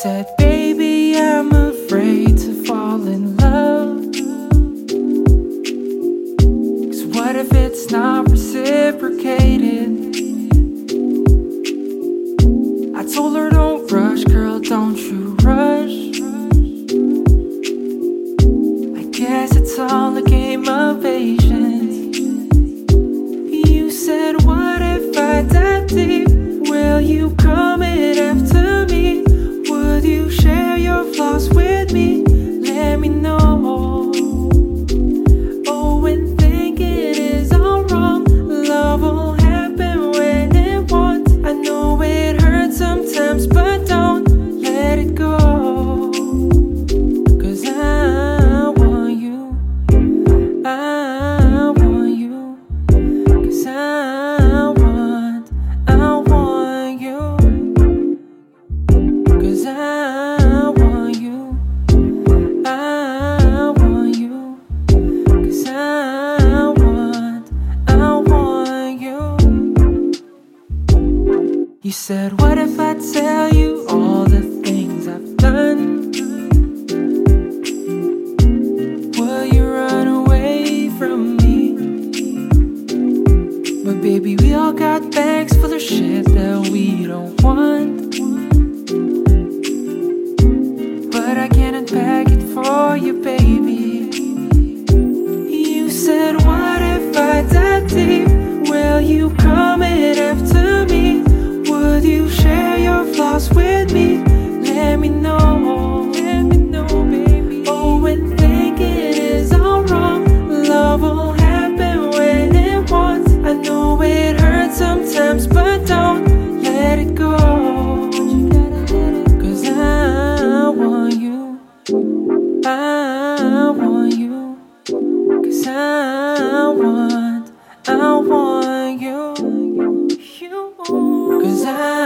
said, Baby, I'm afraid to fall in love. Cause what if it's not reciprocated? I told her, Don't rush, girl, don't you rush. I guess it's all a game of patience. You said, What if I tell you all the things I've done? Will you run away from me? But baby, we all got bags full of shit. want, I want you. Cause I